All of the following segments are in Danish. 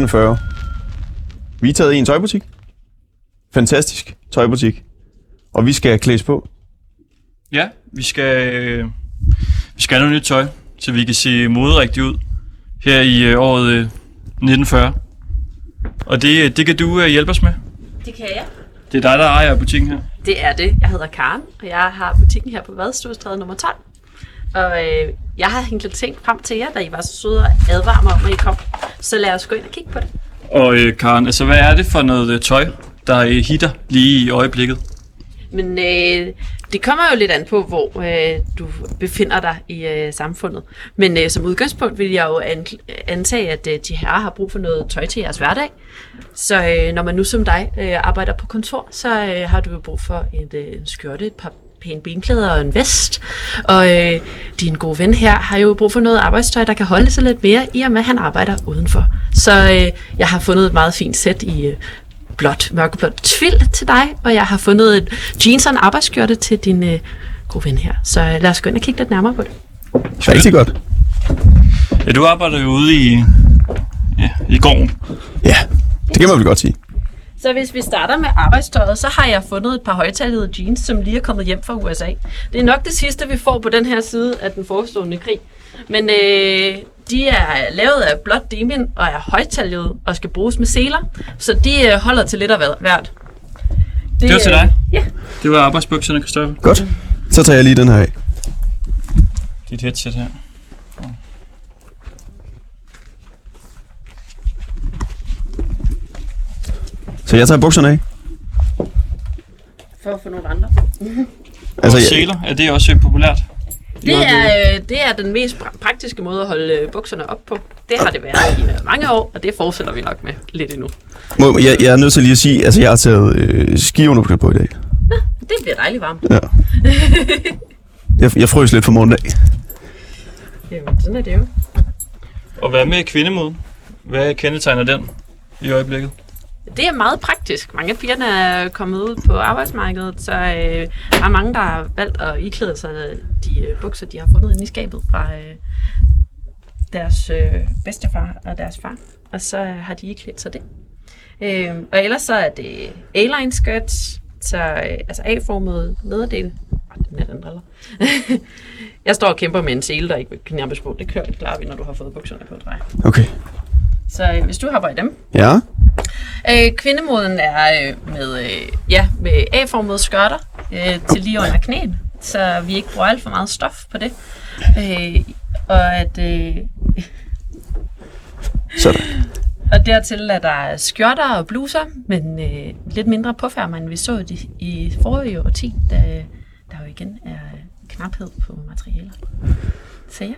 af 1940. Vi er taget i en tøjbutik. Fantastisk tøjbutik. Og vi skal klædes på. Ja, vi skal, øh, vi skal have noget nyt tøj, så vi kan se moderigtigt ud her i øh, året øh, 1940. Og det, det kan du øh, hjælpe os med. Det kan jeg. Det er dig, der ejer butikken her. Det er det. Jeg hedder Karen, og jeg har butikken her på Vadstuestræde nummer 12. Og øh, jeg har lidt ting frem til jer, da I var så søde og advare mig om, at I kom. Så lad os gå ind og kigge på det. Og øh, Karen, altså hvad er det for noget øh, tøj, der øh, hitter lige i øjeblikket? Men øh, det kommer jo lidt an på, hvor øh, du befinder dig i øh, samfundet. Men øh, som udgangspunkt vil jeg jo an- antage, at øh, de her har brug for noget tøj til jeres hverdag. Så øh, når man nu som dig øh, arbejder på kontor, så øh, har du jo brug for et, øh, en skjorte, et par pæne benklæder og en vest. Og øh, din gode ven her har jo brug for noget arbejdstøj, der kan holde sig lidt mere, i og med at han arbejder udenfor. Så øh, jeg har fundet et meget fint sæt i øh, blåt, mørkeblåt tvil til dig, og jeg har fundet et jeans og en arbejdsskjorte til din øh, gode ven her. Så øh, lad os gå ind og kigge lidt nærmere på det. Rigtig godt. Ja, du arbejder jo ude i, ja, i gården. Ja, det kan man vel godt sige. Så hvis vi starter med arbejdstøjet, så har jeg fundet et par højtalede jeans, som lige er kommet hjem fra USA. Det er nok det sidste, vi får på den her side af den forestående krig. Men øh, de er lavet af blåt denim og er højtalede og skal bruges med seler, så de øh, holder til lidt af hver- hvert. Det var til dig. Ja. Det var arbejdsbukserne, Kristoffer. Godt. Så tager jeg lige den her af. Dit headset her. Så jeg tager bukserne af. For at få nogle andre. Altså, Altså, og jeg, seler, er det også øh, populært? Det er, øh, det er den mest pra- praktiske måde at holde øh, bukserne op på. Det har det været i mange år, og det fortsætter vi nok med lidt endnu. må, jeg, jeg er nødt til lige at sige, altså jeg har taget øh, skiunderklæder på i dag. Det bliver dejligt varmt. Ja. Jeg, jeg frøs lidt for morgenen af. Jamen, sådan er det jo. Og hvad med kvindemoden? Hvad kendetegner den i øjeblikket? Det er meget praktisk. Mange af pigerne er kommet ud på arbejdsmarkedet, så øh, der er mange, der har valgt at iklæde sig de øh, bukser, de har fundet inde i skabet fra øh, deres øh, bedstefar og deres far. Og så øh, har de iklædt sig det. Øh, og ellers så er det A-line skirts, så øh, altså A-formede nederdel. Oh, den er den driller. Jeg står og kæmper med en sele, der ikke vil knappes på. Det kører, klarer vi, når du har fået bukserne på, dig. Okay. Så øh, hvis du hopper i dem, Ja. Øh, kvindemoden er øh, med, øh, ja, med A-formede skørter øh, til lige under knæen, så vi ikke bruger alt for meget stof på det. Øh, og at øh, Sådan. og dertil er der skjorter og bluser, men øh, lidt mindre påfærmer, end vi så det i forrige årti, da der jo igen er knaphed på materialer. Så ja.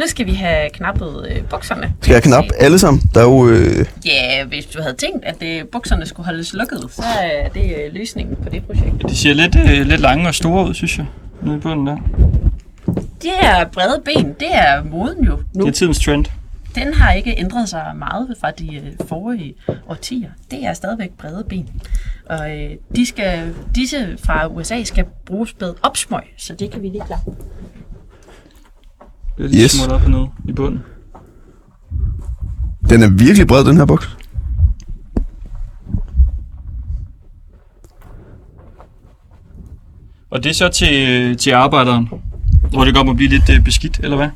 Nu skal vi have knappet øh, bukserne. Skal jeg knappe alle sammen? Der er jo... Øh, Ja, hvis du havde tænkt, at øh, bukserne skulle holdes lukket, så er det øh, løsningen på det projekt. De ser lidt, øh, lidt lange og store ud, synes jeg. Nede i bunden der. Det er brede ben, det er moden jo nu. Det er tidens trend. Den har ikke ændret sig meget fra de øh, forrige årtier. Det er stadigvæk brede ben. Og øh, de skal, disse fra USA skal bruges med opsmøg, så det kan vi lige klare. Det er lige Yes. yes. op ned i bunden. den er virkelig bred, den her buks. Og det er så til, til arbejderen, hvor det godt må blive lidt øh, beskidt, eller hvad?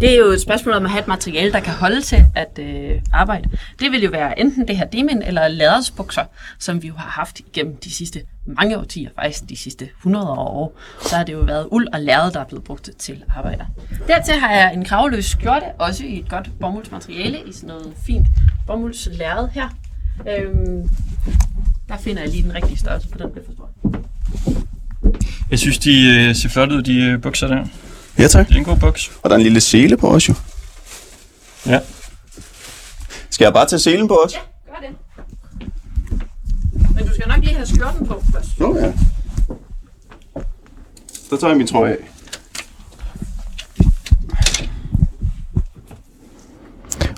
Det er jo et spørgsmål om at have et materiale, der kan holde til at øh, arbejde. Det vil jo være enten det her demin eller lædersbukser, som vi jo har haft igennem de sidste mange årtier, faktisk de sidste 100 år. Så har det jo været uld og lærred, der er blevet brugt til arbejder. Dertil har jeg en kravløs skjorte, også i et godt bomuldsmateriale, i sådan noget fint bomuldslærred her. Øhm, der finder jeg lige den rigtige størrelse, for den bliver for stor. Jeg synes, de øh, ser flot ud, de øh, bukser der. Ja, tak. Det er en god buks. Og der er en lille sele på os jo. Ja. Skal jeg bare tage selen på os? Ja, gør det. Men du skal nok lige have skjorten på først. Nå ja. Så tager jeg min trøje af.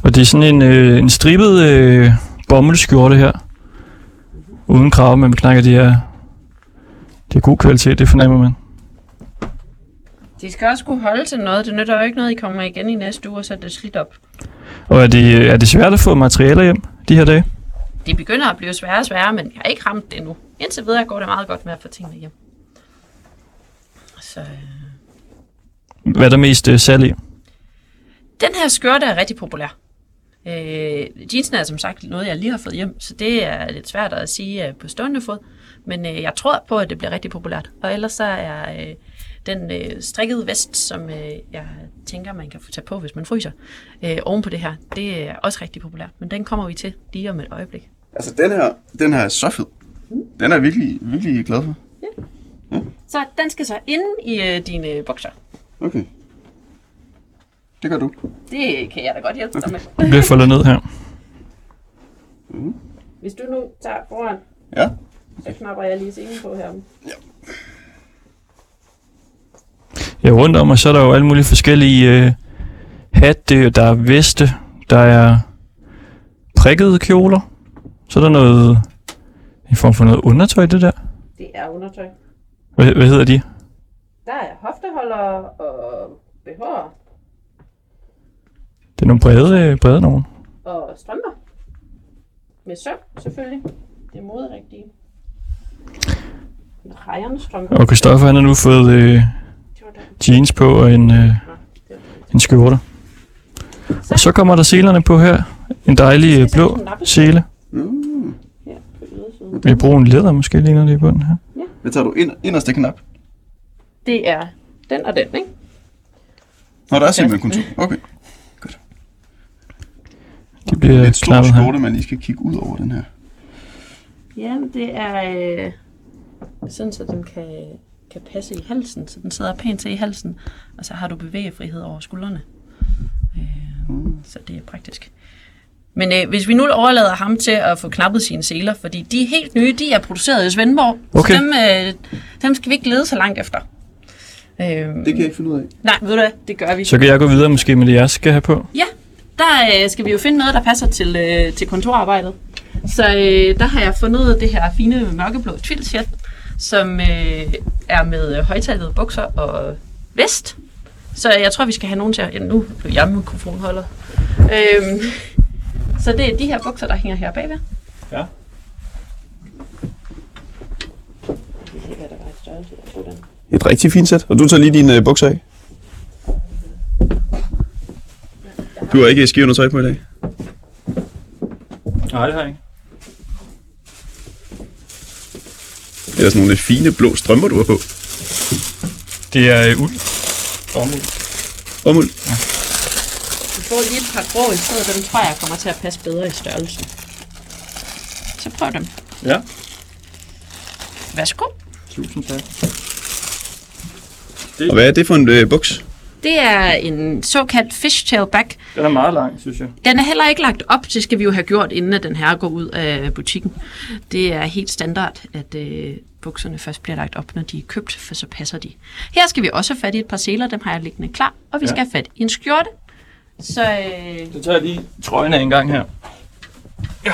Og det er sådan en, øh, en stribet øh, bommelskjorte her. Uden krav, men knækker de er, det er god kvalitet, det fornemmer man. De skal også kunne holde til noget. Det nytter jo ikke noget, I kommer igen i næste uge, og så er det slidt op. Og er det, er det svært at få materialer hjem de her dage? Det begynder at blive sværere og sværere, men jeg har ikke ramt det endnu. Indtil videre går det meget godt med at få tingene hjem. Så øh, Hvad er der mest uh, salg i? den her skørte er rigtig populær. Øh, jeansen er som sagt noget, jeg lige har fået hjem, så det er lidt svært at sige øh, på stående fod. Men øh, jeg tror på, at det bliver rigtig populært. Og ellers så er øh, den øh, strikkede vest, som øh, jeg tænker, man kan få tage på, hvis man fryser, øh, oven på det her, det er også rigtig populært. Men den kommer vi til lige om et øjeblik. Altså, den her, den her er så fed. Den er jeg virkelig, virkelig glad for. Så den skal så ind i øh, dine bukser. Okay. Det gør du. Det kan jeg da godt hjælpe dig med. Det bliver foldet ned her. Hvis du nu tager foran, Ja. så knapper jeg lige scenen på her. Ja, rundt om, og så er der jo alle mulige forskellige øh, hatte, der er veste, der er prikkede kjoler. Så er der noget, i form for noget undertøj, det der. Det er undertøj. Hvad, hvad hedder de? Der er hofteholdere og BH'er Det er nogle brede, øh, brede nogen. og strømper. Med søm, selvfølgelig. Det er moderigtige. Rejernestrømper. Og Christoffer han har nu fået øh. Jeans på og en, øh, en skjorte. Og så kommer der selerne på her. En dejlig øh, blå sele. Mm. Ja, på ydersiden. Med brun læder måske ligner det i bunden her. Hvad tager du ind, inderste knap? Det er den og den, ikke? Nå, der er simpelthen kun to. Okay. De bliver Lidt stor knappet her. skjorte, man lige skal kigge ud over den her. Ja, det er øh, sådan, så den kan, kan passe i halsen, så den sidder pænt til i halsen, og så har du bevægefrihed over skuldrene. Øh, Så det er praktisk. Men øh, hvis vi nu overlader ham til at få knappet sine seler, fordi de er helt nye, de er produceret i Svendborg, Okay. så dem, øh, dem skal vi ikke lede så langt efter. Øh, Det kan jeg ikke finde ud af. Nej, ved du hvad, det gør vi. Så kan jeg gå videre måske med det, jeg skal have på. Ja, der øh, skal vi jo finde noget, der passer til, øh, til kontorarbejdet. Så øh, der har jeg fundet det her fine mørkeblå twilshirt, som øh, er med øh, højtalede bukser og vest. Så jeg tror, vi skal have nogen til at... Ja, nu blev jeg mikrofonholder. Øhm, så det er de her bukser, der hænger her bagved. Ja. I. Et rigtig fint sæt. Og du tager lige dine øh, bukser af. Du har ikke skivende tøj på i dag. Nej, det har jeg ikke. Det er sådan nogle fine blå strømper, du har på. Det er øh, uld. Bomuld. Omuld. Du får lige et par grå i stedet, dem tror jeg kommer til at passe bedre i størrelsen. Så prøv dem. Ja. Værsgo. Tusind tak. Og hvad er det for en øh, buks? Det er en såkaldt fishtail bag. Den er meget lang, synes jeg. Den er heller ikke lagt op, det skal vi jo have gjort, inden at den her går ud af butikken. Det er helt standard, at øh, bukserne først bliver lagt op, når de er købt, for så passer de. Her skal vi også have fat i et par seler, dem har jeg liggende klar, og vi skal Ja. have fat i en skjorte. Så øh, Så tager jeg lige trøjen af en gang her. Ja.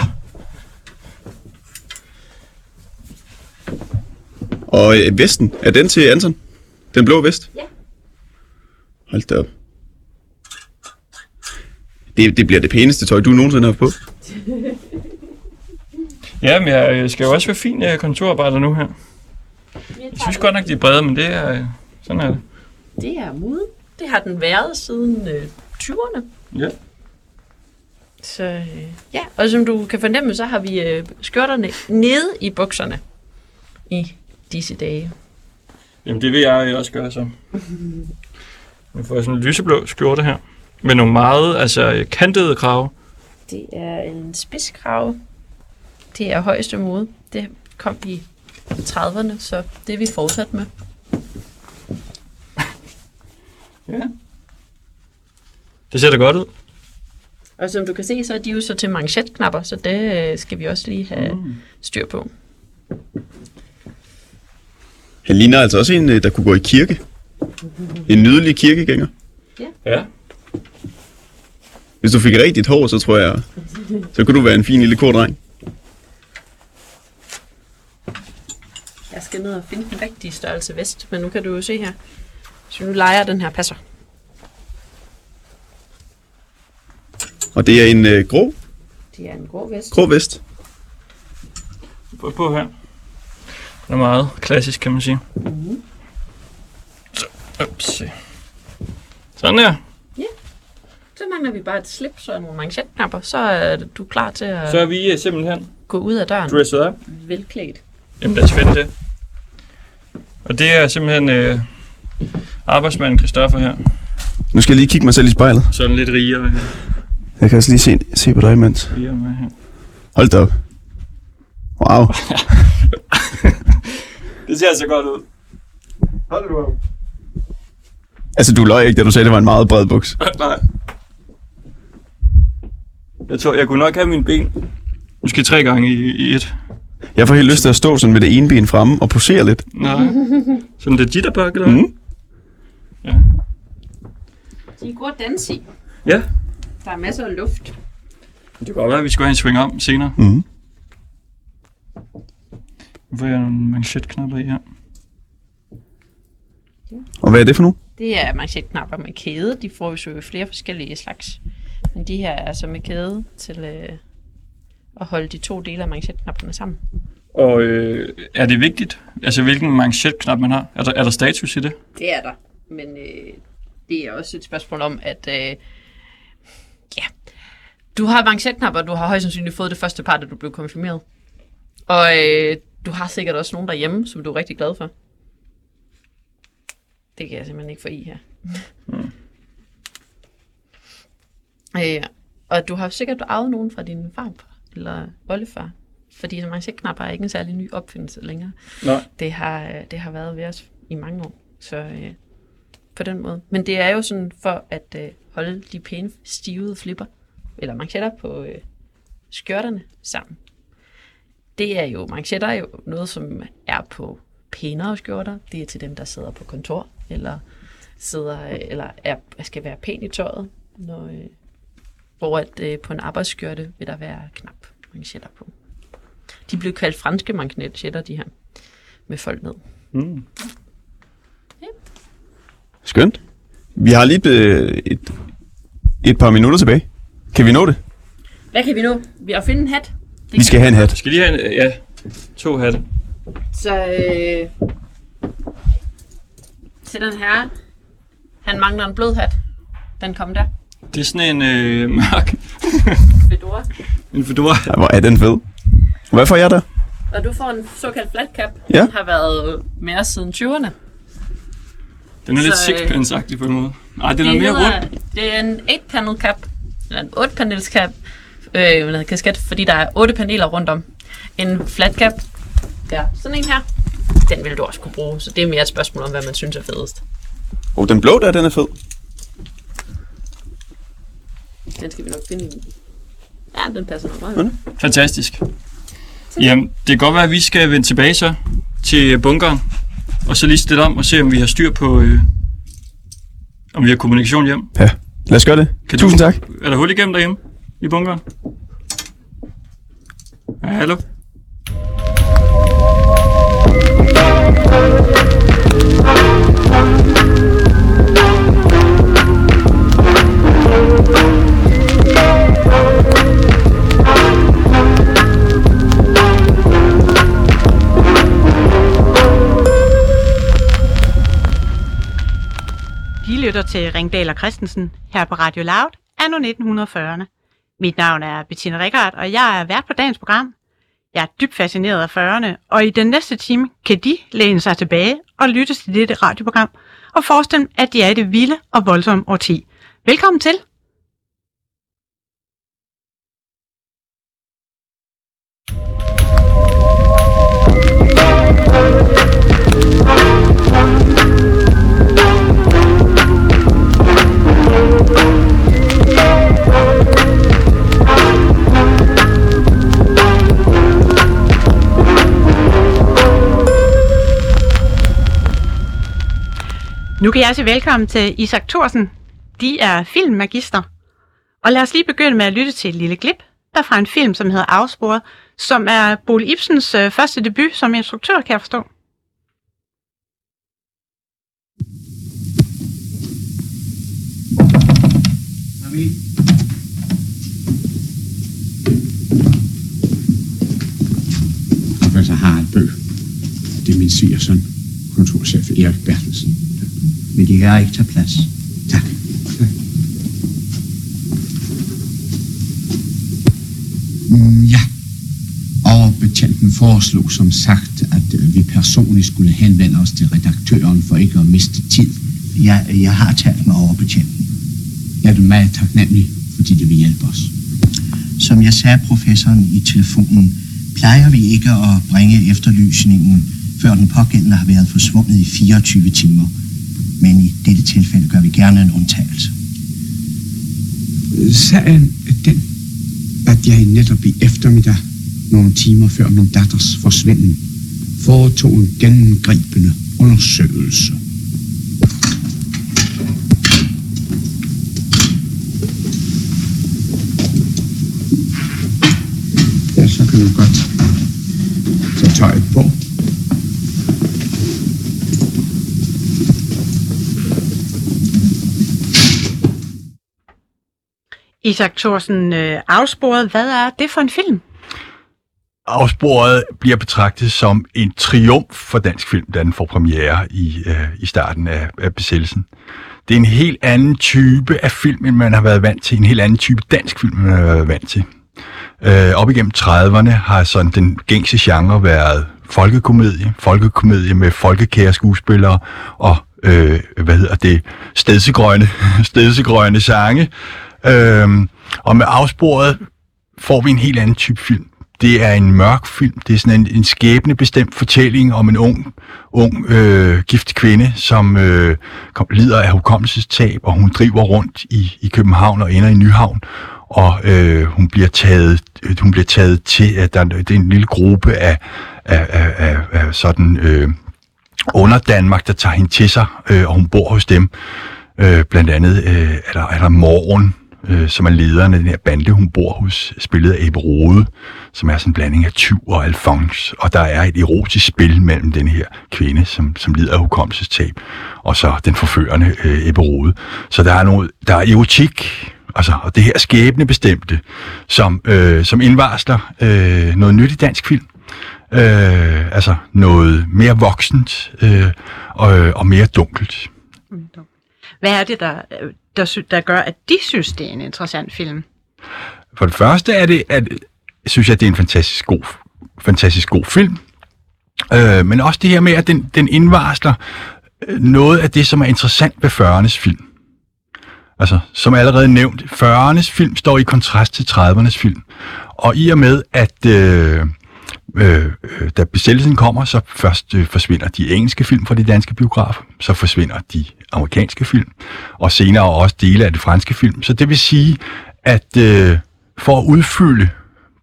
Og øh, vesten, er den til Anton? Den blå vest? Ja. Hold da op. Det, det bliver det pæneste tøj, du nogensinde har haft på. Ja, men jeg skal jo også være fin øh, kontorarbejder nu her. Jeg synes godt nok, de er brede, men det er... øh, Sådan er det. det er moden. Det har den været siden øh, 20'erne. Ja. Så øh, ja, og som du kan fornemme, så har vi øh, skjorterne nede i bukserne i disse dage. Jamen, det vil jeg øh, også gøre så. Nu får sådan en lyseblå skjorte her. Med nogle meget altså, øh, kantede krav. Det er en spidskrave. Det er højeste mode. Det kom i 30'erne, så det er vi fortsat med. Ja. Det ser da godt ud. Og som du kan se, så er de jo så til manchetknapper, så det øh, skal vi også lige have mm. styr på. Han ligner altså også en, øh, der kunne gå i kirke. En nydelig kirkegænger. Ja. Hvis du fik rigtigt hår, så tror jeg, så kunne du være en fin lille kordreng. Jeg skal ned og finde den rigtige størrelse vest, men nu kan du jo se her. Så nu leger den her passer. Og det er en øh, grå, Det er en grå vest. grå vest. Prøv på her. Den er meget klassisk, kan man sige. Så, ups. Sådan der. Så mangler vi bare et slips og nogle manchetknapper, så er du klar til at Så er vi øh, simpelthen gå ud af døren dresset op. velklædt. Jamen, lad os finde det. Og det er simpelthen øh, arbejdsmanden Christoffer her. Nu skal jeg lige kigge mig selv i spejlet. Sådan lidt rigere, her. Jeg kan også lige se, se på dig imens. rigere med her. Hold da op. Wow. Det ser så godt ud. Hold du op. Altså, du løj ikke, da du sagde, det var en meget bred buks. Nej. Jeg tror, jeg kunne nok have mine ben. Måske tre gange i, i et. Jeg får helt lyst til at stå sådan med det ene ben fremme og posere lidt. Nej. Sådan det jitterbug, eller hvad? Mm. Ja. De er gode at danse i. ja. Der er masser af luft. Det kan godt være, at vi skal have en swing om senere. Mm. Nu får jeg nogle manchetknapper i her. Og hvad er det for nu? Det er manchetknapper med kæde. De får jo flere forskellige slags. Men de her er så med kæde til øh, at holde de to dele af manchetknapperne sammen. Og øh, er det vigtigt, altså hvilken manchetknap man har? Er der, er der status i det? Det er der. Men øh, det er også et spørgsmål om, at øh, ja, du har manchetknapper, du har højst sandsynligt fået det første par, da du blev konfirmeret. Og øh, du har sikkert også nogen derhjemme, som du er rigtig glad for. Det kan jeg simpelthen ikke få i her. Mm. øh, og du har sikkert arvet nogen fra din farfar eller oldefar. Fordi manchetknapper er ikke en særlig ny opfindelse længere. Nej. Det har, øh, det har været ved os i mange år. Så øh, på den måde. Men det er jo sådan for at øh, holde de pæne stivede flipper, eller manchetter på øh, skørterne sammen. Det er jo, manchetter er jo noget, som er på pænere skjorter. Det er til dem, der sidder på kontor, eller sidder, øh, eller er, skal være pæn i tøjet. Når, øh, hvor at, øh, på en arbejdsskjorte vil der være knap manchetter på. De blev kaldt franske manchetter, de her, med folk ned. Mm. Skønt. Vi har lige et, et, et par minutter tilbage. Kan vi nå det? Hvad kan vi nu? Vi har fundet en hat. Vi skal have en hat. Skal lige have en, ja, to hatte. Så øh, til den her, han mangler en blød hat. Den kom der. Det er sådan en øh, mørk, Fedora. en fedora. Ja, hvor er den fed. Hvad får jeg der? Og du får en såkaldt flat cap. Ja. Den har været med os siden 20'erne. Den er lidt Så, øh, sixpence-agtig på en måde. Nej, den er Det, mere hedder, rund. det er en 8-panel cap. Eller en 8-panels cap. Øh, kasket, fordi der er 8 paneler rundt om. En flat cap. Ja, sådan en her. Den vil du også kunne bruge. Så det er mere et spørgsmål om, hvad man synes er fedest. Oh, den blå der, den er fed. Den skal vi nok finde. Ja, den passer nok meget. godt. Fantastisk. Jamen, det kan godt være, at vi skal vende tilbage så til bunkeren. Og så lige stille om og se, om vi har styr på, øh, om vi har kommunikation hjem. Ja, lad os gøre det. Kan Tusind du, tak. Er der hul igennem derhjemme i bunkeren? Ja, hallo? Lytter til Ringdal og Christensen her på Radio Loud anno 1940'erne. Mit navn er Bettina Rikard, og jeg er vært på dagens program. Jeg er dybt fascineret af 40'erne, og i den næste time kan de læne sig tilbage og lytte til dette radioprogram og forestille, at de er i det vilde og voldsomme årti. Velkommen til. Nu kan jeg sige velkommen til Isak Thorsen. De er filmmagister. Og lad os lige begynde med at lytte til et lille klip, der fra en film, som hedder Afsporet, som er Bol Ibsens øh, første debut som instruktør, kan jeg forstå. Mami. Professor Harald Bøh. Det er min svigersøn, kontorchef Erik Bertelsen. Vil de her ikke tage plads? Tak. Mm, Ja. Overbetjenten foreslog som sagt, at øh, vi personligt skulle henvende os til redaktøren for ikke at miste tid. Jeg, jeg har talt med overbetjenten. Jeg er meget taknemmelig, fordi det vil hjælpe os. Som jeg sagde professoren i telefonen, plejer vi ikke at bringe efterlysningen, før den pågældende har været forsvundet i 24 timer. Men i dette tilfælde gør vi gerne en undtagelse. Sagen er den, at jeg netop i eftermiddag, nogle timer før min datters forsvinden, foretog en gennemgribende undersøgelse. Ja, så kan du godt tage tøjet på. Isak Thorsen, øh, afsporet, hvad er det for en film? Afsporet bliver betragtet som en triumf for dansk film, da den får premiere i, øh, i starten af, af besættelsen. Det er en helt anden type af film, end man har været vant til. En helt anden type dansk film, end man har været vant til. Øh, op igennem 30'erne har sådan den gængse genre været folkekomedie. Folkekomedie med folkekære skuespillere og, øh, hvad hedder det, stedsegrønne, stedsegrønne sange. Øh, og med afsporet får vi en helt anden type film. Det er en mørk film. Det er sådan en, en skæbnebestemt fortælling om en ung, ung øh, gift kvinde, som øh, kom, lider af hukommelsestab, og hun driver rundt i, i København og ender i Nyhavn. Og øh, hun bliver taget, øh, hun bliver taget til, at der, det er en lille gruppe af, af, af, af, af sådan øh, under Danmark, der tager hende til sig, øh, og hun bor hos dem. Øh, blandt andet øh, er, der, er der Morgen, øh, som er lederen af den her bande, hun bor hos, spillet af Ebbe Rode, som er sådan en blanding af tyv og alfons. Og der er et erotisk spil mellem den her kvinde, som, som lider af hukommelsestab, og så den forførende øh, Ebbe Rode. Så der er, noget, der er erotik, altså, og det her skæbnebestemte, som, øh, som indvarsler øh, noget nyt i dansk film. Øh, altså noget mere voksent øh, og, øh, og mere dunkelt. Hvad er det, der, øh, der, sy- der gør, at de synes, det er en interessant film? For det første er det, at synes jeg, det er en fantastisk god, fantastisk god film. Øh, men også det her med, at den, den indvarsler øh, noget af det, som er interessant ved 40'ernes film. Altså, som allerede nævnt, 40'ernes film står i kontrast til 30'ernes film. Og i og med, at øh, Øh, øh, da besættelsen kommer, så først øh, forsvinder de engelske film fra de danske biografer, så forsvinder de amerikanske film, og senere også dele af det franske film. Så det vil sige, at øh, for at udfylde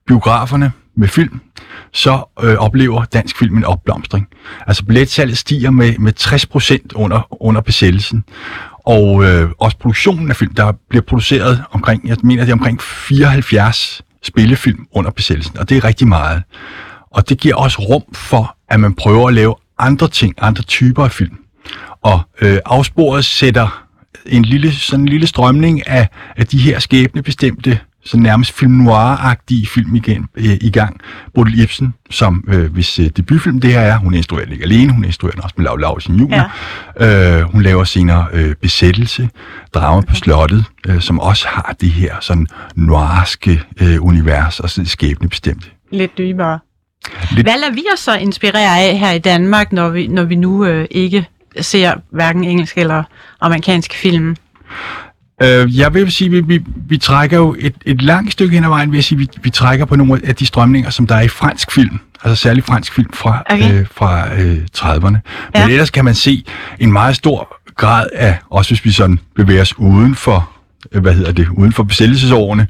biograferne med film, så øh, oplever dansk film en opblomstring. Altså billetsalget stiger med, med 60% under, under besættelsen. Og øh, også produktionen af film, der bliver produceret omkring, jeg mener det er omkring 74 spillefilm under besættelsen, og det er rigtig meget. Og det giver også rum for, at man prøver at lave andre ting, andre typer af film. Og øh, afsporet sætter en lille, sådan en lille strømning af, af de her skæbnebestemte så nærmest film noir-agtige film igen, øh, i gang. Bodil Ibsen, som øh, hvis øh, debutfilm det her er, hun instruerer ikke alene, hun instruerer også med Lav Lausen Junior. Ja. Øh, hun laver senere øh, Besættelse, Drama på slottet, øh, som også har det her sådan noirske øh, univers og skæbnebestemte. Lidt dybere. Lidt- Hvad lader vi os så inspirere af her i Danmark, når vi, når vi nu øh, ikke ser hverken engelsk eller amerikansk film? Øh, jeg vil sige, at vi, vi, vi trækker jo et, et langt stykke hen ad vejen, vil jeg sige, vi, vi trækker på nogle af de strømninger, som der er i fransk film. Altså særligt fransk film fra, Okay. øh, fra øh, 30'erne. Men Ja. ellers kan man se en meget stor grad af, også hvis vi sådan bevæger os uden for, øh, hvad hedder det, uden for besættelsesårene,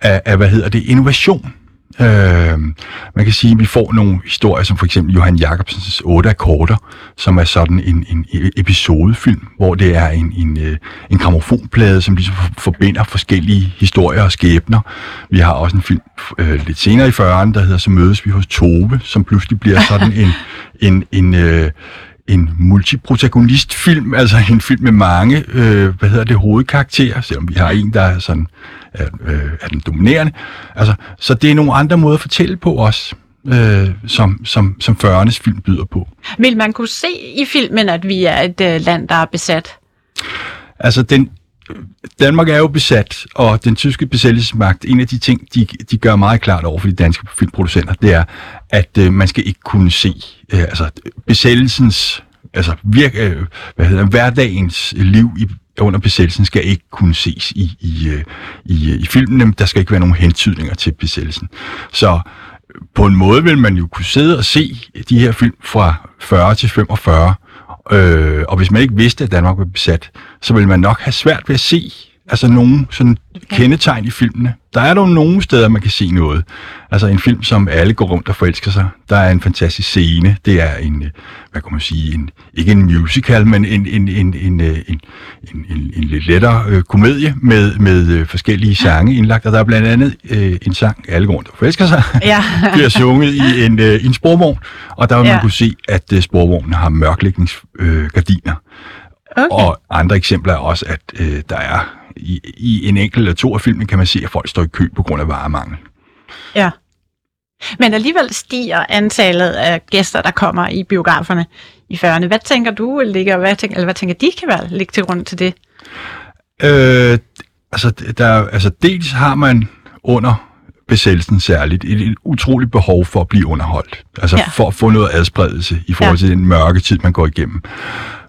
af, af hvad hedder det, innovation. Øh, man kan sige, at vi får nogle historier, som for eksempel Johan Jacobsens Otte Akkorder, som er sådan en, en episodefilm, hvor det er en, en, øh, en gramofonplade, som ligesom for- forbinder forskellige historier og skæbner. Vi har også en film øh, lidt senere i 40'erne, der hedder Så mødes vi hos Tove, som pludselig bliver sådan en, en, en, øh, en multiprotagonistfilm, altså en film med mange, øh, hvad hedder det, hovedkarakterer, selvom vi har en, der er sådan, er, øh, er den dominerende. Altså, så det er nogle andre måder at fortælle på os. øh, som, som, som 40'ernes film byder på. Vil man kunne se i filmen, at vi er et øh, land, der er besat? Altså, den, Danmark er jo besat, og den tyske besættelsesmagt, en af de ting, de, de gør meget klart over for de danske filmproducenter, det er, at øh, man skal ikke kunne se øh, altså, besættelsens, altså virk, øh, hvad hedder, det, hverdagens liv i, under besættelsen skal ikke kunne ses i, i, øh, i, øh, i filmene. Der skal ikke være nogen hentydninger til besættelsen. Så øh, på en måde vil man jo kunne sidde og se de her film fra 40 til 45, Øh, og hvis man ikke vidste, at Danmark var besat, så ville man nok have svært ved at se altså nogle sådan kendetegn i filmene. Der er dog nogle steder, man kan se noget. Altså en film, som alle går rundt og forelsker sig. Der er en fantastisk scene. Det er en, øh, hvad kan man sige, en, ikke en musical, men en, en, en, en, øh, en, en, en, en lidt lettere øh, komedie med, med øh, forskellige sange indlagt. Og der er blandt andet øh, en sang, alle går rundt og forelsker sig, Ja. bliver sunget i en, øh, en sporvogn. Og der vil man Ja. kunne se, at øh, sporvognen har mørklægningsgardiner. Øh, gardiner. Okay. Og andre eksempler er også, at øh, der er i, i en enkelt eller to af filmene, kan man se, at folk står i kø på grund af varemangel. Ja. Men alligevel stiger antallet af gæster, der kommer i biograferne i 40'erne. Hvad tænker du ligger, hvad tænker, eller hvad tænker de kan være ligge til grund til det? Øh, altså, der, altså, dels har man under besættelsen særligt et, et utroligt behov for at blive underholdt. Altså Ja. for at få noget adspredelse i forhold Ja. til den mørke tid, man går igennem.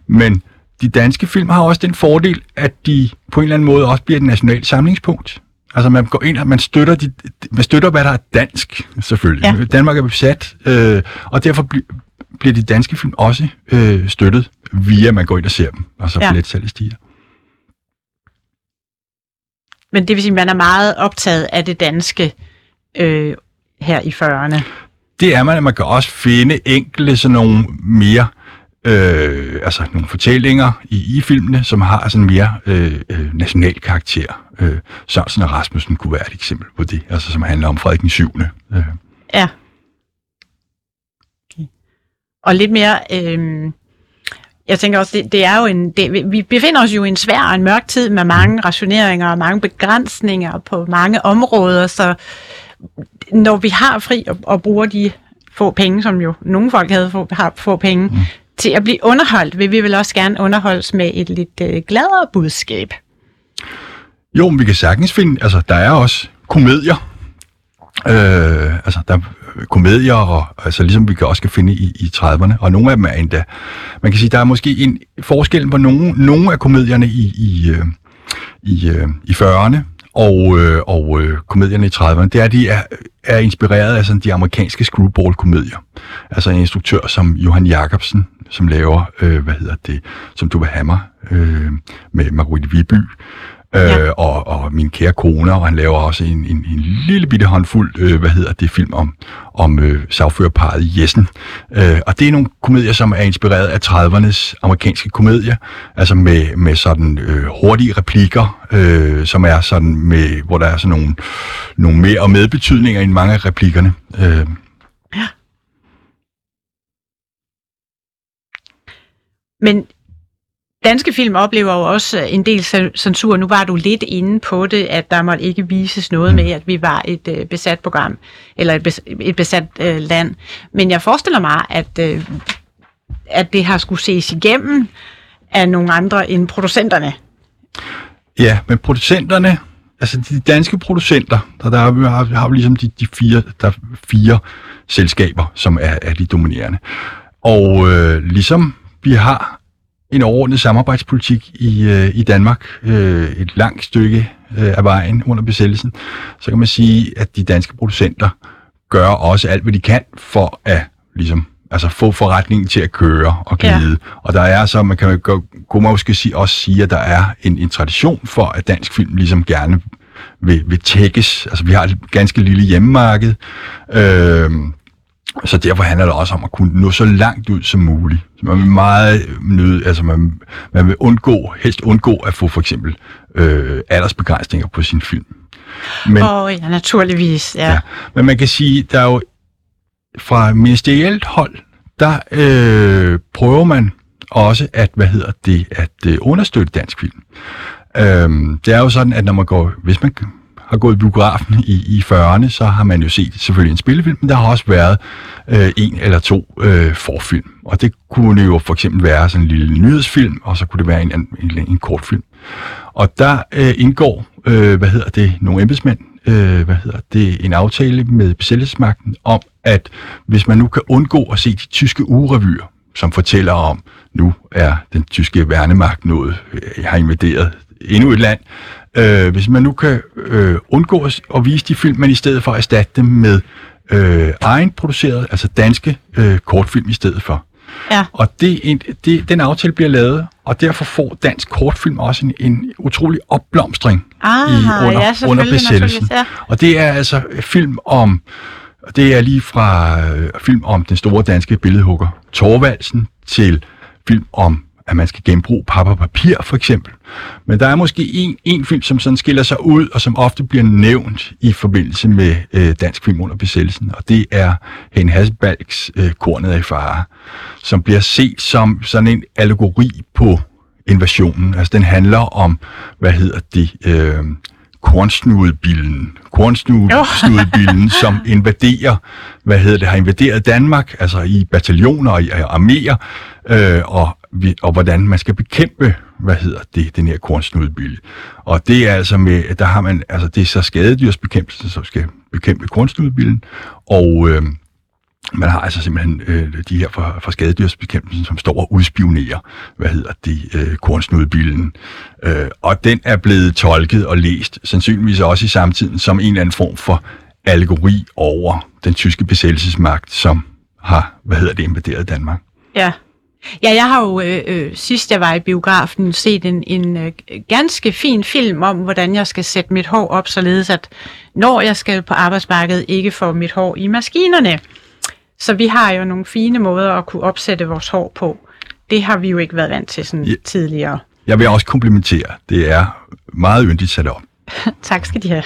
Men de danske film har også den fordel, at de på en eller anden måde også bliver et nationalt samlingspunkt. Altså man går ind og man støtter, de, man støtter hvad der er dansk, selvfølgelig. Ja. Danmark er besat, øh, og derfor bl- bliver de danske film også øh, støttet, via at man går ind og ser dem, og så Ja. ja. billetsalget stiger. Men det vil sige, at man er meget optaget af det danske øh, her i 40'erne. det er man, at man kan også finde enkelte sådan nogle mere, øh, altså nogle fortællinger i, i filmene, som har sådan mere øh, øh, national karakter. Øh, Sørensen og Rasmussen kunne være et eksempel på det, altså som handler om Frederik den 7. Øh. Ja. Okay. Og lidt mere, øh, jeg tænker også, det, det er jo en, det, vi befinder os jo i en svær og en mørk tid med mange rationeringer og mange begrænsninger på mange områder, så når vi har fri og, og bruger de få penge, som jo nogle folk havde få, har få penge, mm til at blive underholdt, vil vi vel også gerne underholdes med et lidt øh, gladere budskab. Jo, men vi kan sagtens finde, altså der er også komedier, øh, altså der er komedier, og, altså ligesom vi kan også kan finde i, i 30'erne, og nogle af dem er endda, man kan sige, der er måske en forskel på nogle, nogle af komedierne i, i, øh, i, øh, i 40'erne, og, øh, og øh, komedierne i 30'erne, det er, at de er, er inspireret af sådan de amerikanske screwball-komedier. Altså en instruktør som Johan Jacobsen, som laver, øh, hvad hedder det, som du vil hammer, øh, med Marguerite Viby, øh, Ja. og, og min kære kone, og han laver også en, en, en lille bitte håndfuld, øh, hvad hedder det, film om, om øh, sagførerparet Jessen. Øh, og det er nogle komedier, som er inspireret af 30'ernes amerikanske komedier, altså med, med sådan øh, hurtige replikker, øh, som er sådan med, hvor der er sådan nogle, nogle mere og medbetydninger end mange af replikkerne. Øh, Men danske film oplever jo også øh, en del censur. Nu var du lidt inde på det, at der måtte ikke vises noget med, at vi var et øh, besat program, eller et, bes- et besat øh, land. Men jeg forestiller mig, at, øh, at det har skulle ses igennem af nogle andre end producenterne. Ja, men producenterne, altså de danske producenter, der, der har, vi- har, har vi ligesom de, de fire, der er fire selskaber, som er, er de dominerende. Og øh, ligesom vi har en overordnet samarbejdspolitik i, øh, i Danmark, øh, et langt stykke øh, af vejen under besættelsen, så kan man sige, at de danske producenter gør også alt, hvad de kan for at ligesom, altså få forretningen til at køre og glide. Ja. Og der er så, man kan jo kunne måske sige, også sige, at der er en, en tradition for, at dansk film ligesom gerne vil, vil tækkes. Altså vi har et ganske lille hjemmemarked, øh, så derfor handler det også om at kunne nå så langt ud som muligt. Så man vil meget nød, altså man, man vil undgå, helst undgå at få for eksempel øh, aldersbegrænsninger på sin film. Men, oh, ja, naturligvis. Ja. Ja. ja. Men man kan sige, der er jo fra ministerielt hold, der øh, prøver man også at, hvad hedder det, at øh, understøtte dansk film. Øhm, det er jo sådan, at når man går, hvis man har gået i biografen i, i 40'erne, så har man jo set selvfølgelig en spillefilm, men der har også været øh, en eller to øh, forfilm. Og det kunne jo for eksempel være sådan en lille nyhedsfilm, og så kunne det være en, en, en, en kortfilm. Og der øh, indgår, øh, hvad hedder det, nogle embedsmænd, øh, hvad hedder det, en aftale med besættelsesmagten om, at hvis man nu kan undgå at se de tyske ugerevyer, som fortæller om, nu er den tyske værnemagt nået, øh, har invaderet endnu et land. Øh, hvis man nu kan øh, undgå at at vise de film, men i stedet for at erstatte dem med øh, egenproduceret, altså danske øh, kortfilm i stedet for. Ja. Og det, en, det, den aftale bliver lavet, og derfor får dansk kortfilm også en, en utrolig opblomstring Ah, i, under, ja, under besættelsen. ja. Og det er altså film om, det er lige fra øh, film om den store danske billedhugger Torvaldsen til film om, at man skal genbruge papir og papir, for eksempel. Men der er måske en, en film, som sådan skiller sig ud, og som ofte bliver nævnt i forbindelse med øh, dansk film under besættelsen, og det er Hen Hasselbalgs øh, Kornet af i fare, som bliver set som sådan en allegori på invasionen. Altså den handler om, hvad hedder det, øh, kornsnudebillen. Kornsnudebillen, som invaderer, hvad hedder det, har invaderet Danmark, altså i bataljoner og i arméer, øh, og, og hvordan man skal bekæmpe, hvad hedder det, den her kornsnudebille. Og det er altså med, der har man, altså det er så skadedyrsbekæmpelsen, som skal bekæmpe kornsnudebillen, og øh, man har altså simpelthen øh, de her fra, fra skadedyrsbekæmpelsen, som står og udspionerer, hvad hedder det, øh, kornsnudebillen. Øh, og den er blevet tolket og læst, sandsynligvis også i samtiden, som en eller anden form for allegori over den tyske besættelsesmagt, som har, hvad hedder det, invaderet Danmark. Ja. Ja, jeg har jo øh, øh, sidst jeg var i biografen set en, en øh, ganske fin film om, hvordan jeg skal sætte mit hår op, således at når jeg skal på arbejdsmarkedet, ikke få mit hår i maskinerne. Så vi har jo nogle fine måder at kunne opsætte vores hår på. Det har vi jo ikke været vant til sådan Ja. tidligere. Jeg vil også komplimentere. Det er meget yndigt sat op. Tak skal de have.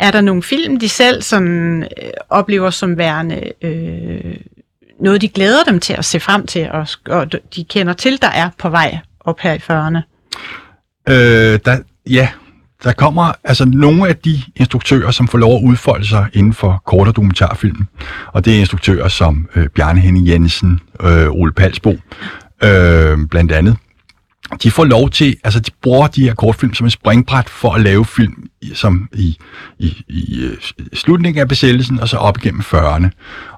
Er der nogle film, de selv sådan, øh, oplever som værende øh, noget, de glæder dem til at se frem til, og, og de kender til, der er på vej op her i 40'erne? Øh, der, ja, der kommer altså nogle af de instruktører, som får lov at udfolde sig inden for kort- og dokumentarfilm. Og det er instruktører som øh, Bjarne Henning Jensen, øh, Ole Palsbo, øh, blandt andet. De får lov til, altså de bruger de her kortfilm som et springbræt for at lave film som i, i, i øh, slutningen af besættelsen og så op igennem 40'erne.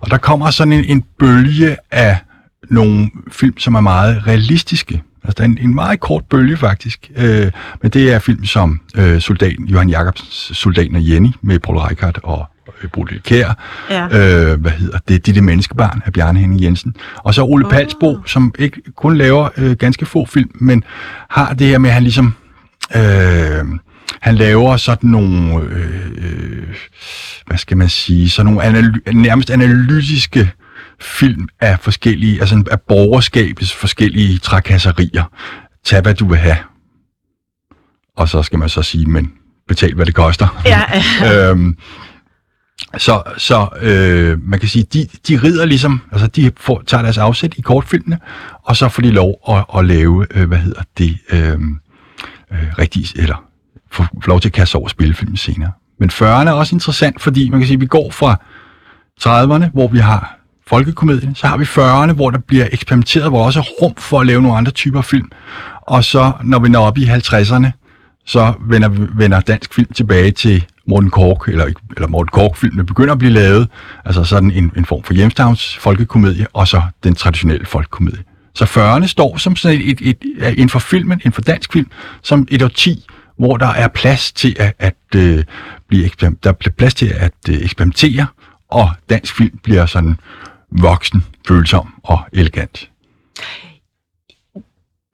Og der kommer sådan en, en bølge af nogle film, som er meget realistiske. Altså, der er en, en meget kort bølge, faktisk. Øh, men det er film som øh, Soldaten, Johan Jacobsens Soldaten og Jenny med Paul Reichhardt og Bodil Kjær. Ja. Øh, hvad hedder det? Det er det menneskebarn af Bjarne Henning Jensen. Og så Ole Åh. Palsbo, som ikke kun laver øh, ganske få film, men har det her med, at han ligesom... Øh, han laver sådan nogle, øh, hvad skal man sige, sådan nogle analy- nærmest analytiske film af forskellige, altså af borgerskabets forskellige trakasserier. Tag, hvad du vil have. Og så skal man så sige, men betal, hvad det koster. Ja, øhm, så så øh, man kan sige, de, de rider ligesom, altså de får, tager deres afsæt i kortfilmene, og så får de lov at, at lave, øh, hvad hedder det, øh, øh, rigtig, eller får lov til at kaste over spillefilmen senere. Men 40'erne er også interessant, fordi man kan sige, at vi går fra 30'erne, hvor vi har folkekomedien, så har vi 40'erne, hvor der bliver eksperimenteret, hvor der også er rum for at lave nogle andre typer film. Og så, når vi når op i 50'erne, så vender, vender dansk film tilbage til Morten Kork, eller, eller Morten Kork-filmene begynder at blive lavet, altså sådan en, en form for hjemstavns folkekomedie, og så den traditionelle folkekomedie. Så 40'erne står som sådan et, et, et, et inden for filmen, inden for dansk film, som et årti, hvor der er plads til at, at øh, blive der bliver plads til at øh, eksperimentere, og dansk film bliver sådan voksen, følsom og elegant.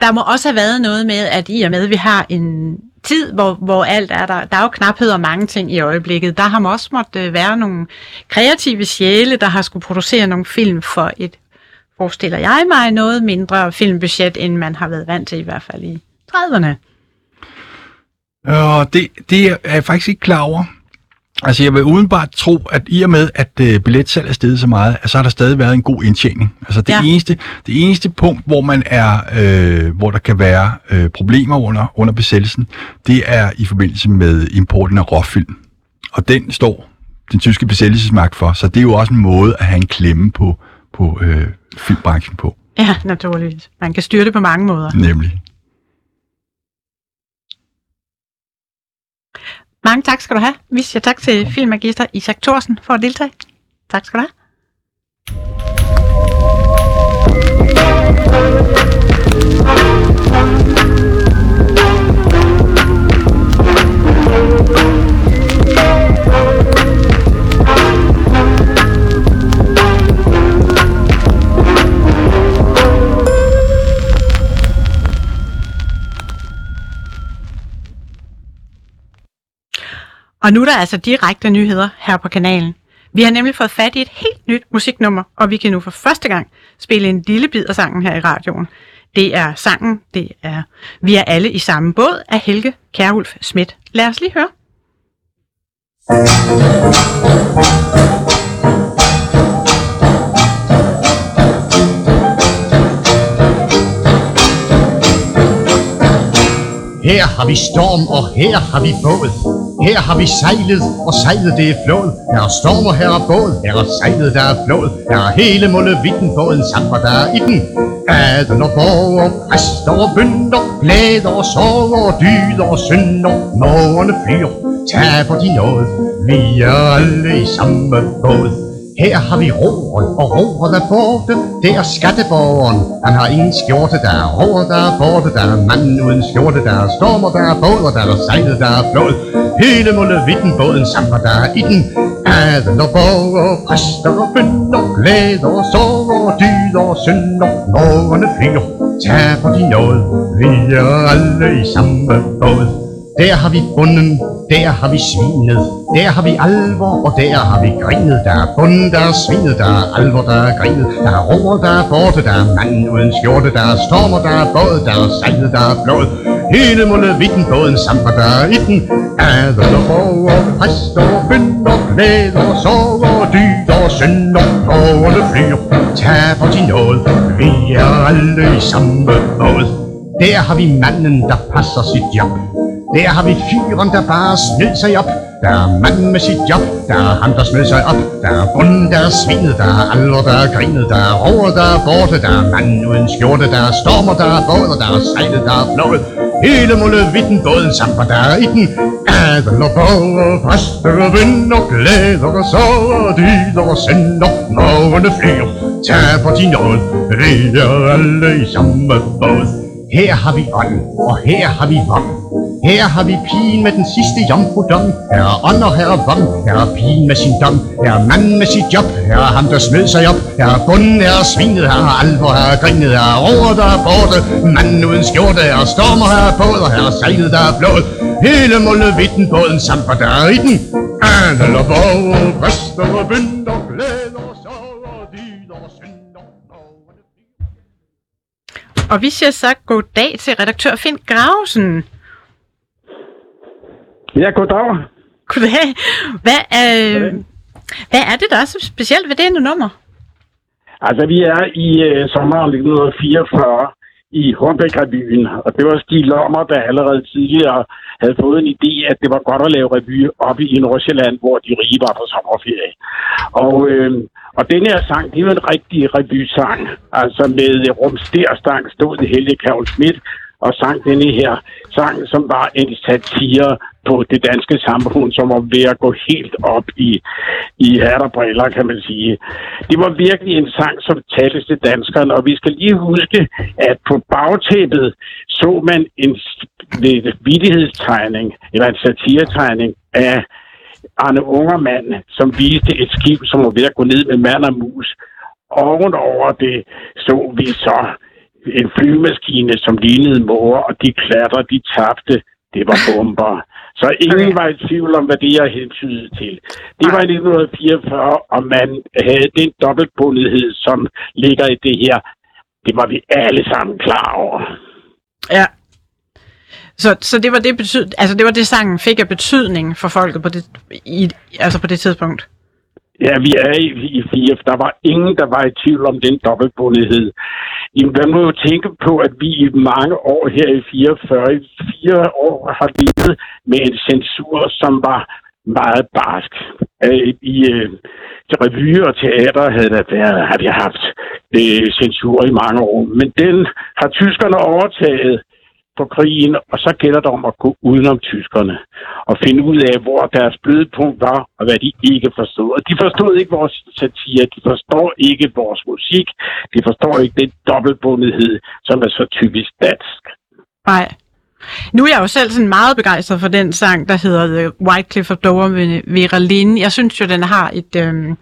Der må også have været noget med, at i og med, at vi har en tid, hvor, hvor alt er der, der er jo knaphed og mange ting i øjeblikket, der har man også måtte øh, være nogle kreative sjæle, der har skulle producere nogle film for et, forestiller jeg mig, noget mindre filmbudget, end man har været vant til i hvert fald i 30'erne. Øh, det, det er jeg faktisk ikke klar over. Altså, jeg vil udenbart tro, at i og med, at øh, billetsalg er steget så meget, så har der stadig været en god indtjening. Altså, det, Ja. ja. eneste, det eneste punkt, hvor man er, øh, hvor der kan være øh, problemer under, under besættelsen, det er i forbindelse med importen af råfilm. Og den står den tyske besættelsesmagt for, så det er jo også en måde at have en klemme på, på øh, filmbranchen på, Ja, naturligvis. Man kan styre det på mange måder. nemlig. Mange tak skal du have. Vi siger tak til filmmagister Isak Thorsen for at deltage. Tak skal du have. Og nu er der altså direkte nyheder her på kanalen. Vi har nemlig fået fat i et helt nyt musiknummer, og vi kan nu for første gang spille en lille bid af sangen her i radioen. Det er sangen, det er Vi er alle i samme båd af Helge Kærulf Schmidt. Lad os lige høre. Her har vi storm, og her har vi båd. Her har vi sejlet, og sejlet det er flået. Her er storm, og her er båd. Her er sejlet, der er flået. Her er hele mullevitten på en hvad der er i den. Aden og borger, præster og bønder, glæder og sorger, og dyder og synder. Mågerne flyr, taber din noget. Vi er alle i samme båd. Her har vi roret, og roret er borte. Det er skatteborgeren. Han har ingen skjorte, der er roer, der er borte. Der er manden uden skjorte, der er stormer, der er båder, der er sejlet, der er flået. Hele mullevitten båden samler, der er i den. Adel og borger, præster og bønder, glæder og sorger, dyder og synder. Morgerne flyr, taber de noget. Vi er alle i samme båd. Der har vi bunden, der har vi svinet, der har vi alvor, og der har vi grinet. Der er bund, der er svinet, der er alvor, der er grinet. Der er roer, der er borte, der er manden uden skjorte, der er stormer, der er båd, der er sejlet, der er flået. Hele mullevitten båden samper, der er i den. Adel og borger, præst og fynd og glæd og sorg og dyd og synder. Borgerne flyr, Tag for din nåd, vi er alle i samme båd. Der har vi manden, der passer sit job. Der har vi fyren, der bare snød sig op. Der er manden med sit job, der er ham, der snød sig op. Der er bunden, der er svinet, der er alvor, der er grinet. Der er roer, der er borte, der er manden uden skjorte. Der er stormer, der er båder, der er sejlet, der er flået. Hele mullevitten båden samper, der er i den. Adel og borger, præster og venner, glæder og sorger, dyder og synder. Morgene flyr, på din noget. Vi er alle i samme båd. Her har vi ånd, og her har vi vand. Her har vi pigen med den sidste jomfrudom. Her er ånd, og her er vong. Her er pigen med sin dom. Her er manden med sit job. Her er ham, der smed sig op. Her er bunden, her er svinet. Her er alvor, her er grinet. Her er roer, der er borte. Manden uden skjorte. Her er stormer, her er båd. Og her er sejlet, der er blået, Hele mullevitten båden samt, hvad der er i den. Adel og borger, præster og bønder, glæder og sorger, dyder og synder. Morgene flyr. Og vi siger så goddag til redaktør Finn Grausen. Ja, goddag. Goddag. Hvad er, hvad er det, der er så specielt ved denne nummer? Altså, vi er i øh, sommeren 1944 i Hornbæk-revyen, og det var Stig Lommer, der allerede tidligere havde fået en idé, at det var godt at lave revy oppe i Nordsjælland, hvor de rige var på sommerferie. Og, øh, og den her sang, det jo en rigtig revysang, altså med rumsterstang stod det Helge Kjærl Schmidt og sang denne her sang, som var en satire på det danske samfund, som var ved at gå helt op i, i hat og briller, kan man sige. Det var virkelig en sang, som talte til danskerne, og vi skal lige huske, at på bagtæppet så man en lidt eller en satiretegning af Arne Ungermand, som viste et skib, som var ved at gå ned med mand og mus. Ovenover det så vi så en flymaskine, som lignede måger, og de klatrer, de tabte. Det var bomber. Så ingen var i tvivl om, hvad det jeg hentydede til. Det var i 1944, og man havde den dobbeltbundethed, som ligger i det her. Det var vi alle sammen klar over. Ja. Så, så det var det betyd, altså det var det sangen fik af betydning for folket på det, i, altså på det tidspunkt. Ja, vi er i, i 4. Der var ingen, der var i tvivl om den dobbeltbundighed. Jamen, man må jo tænke på, at vi i mange år her i 44, i fire år har levet med en censur, som var meget barsk. Øh, I øh, revy og teater havde der været, har vi haft øh, censur i mange år. Men den har tyskerne overtaget på krigen, og så gælder det om at gå udenom tyskerne og finde ud af, hvor deres blødepunkt var, og hvad de ikke forstod. Og de forstod ikke vores satire, de forstår ikke vores musik, de forstår ikke den dobbeltbundethed, som er så typisk dansk. Nej. Nu er jeg jo selv sådan meget begejstret for den sang, der hedder The White Cliff of Dover med Vera Lynn. Jeg synes jo, den har et, øhm,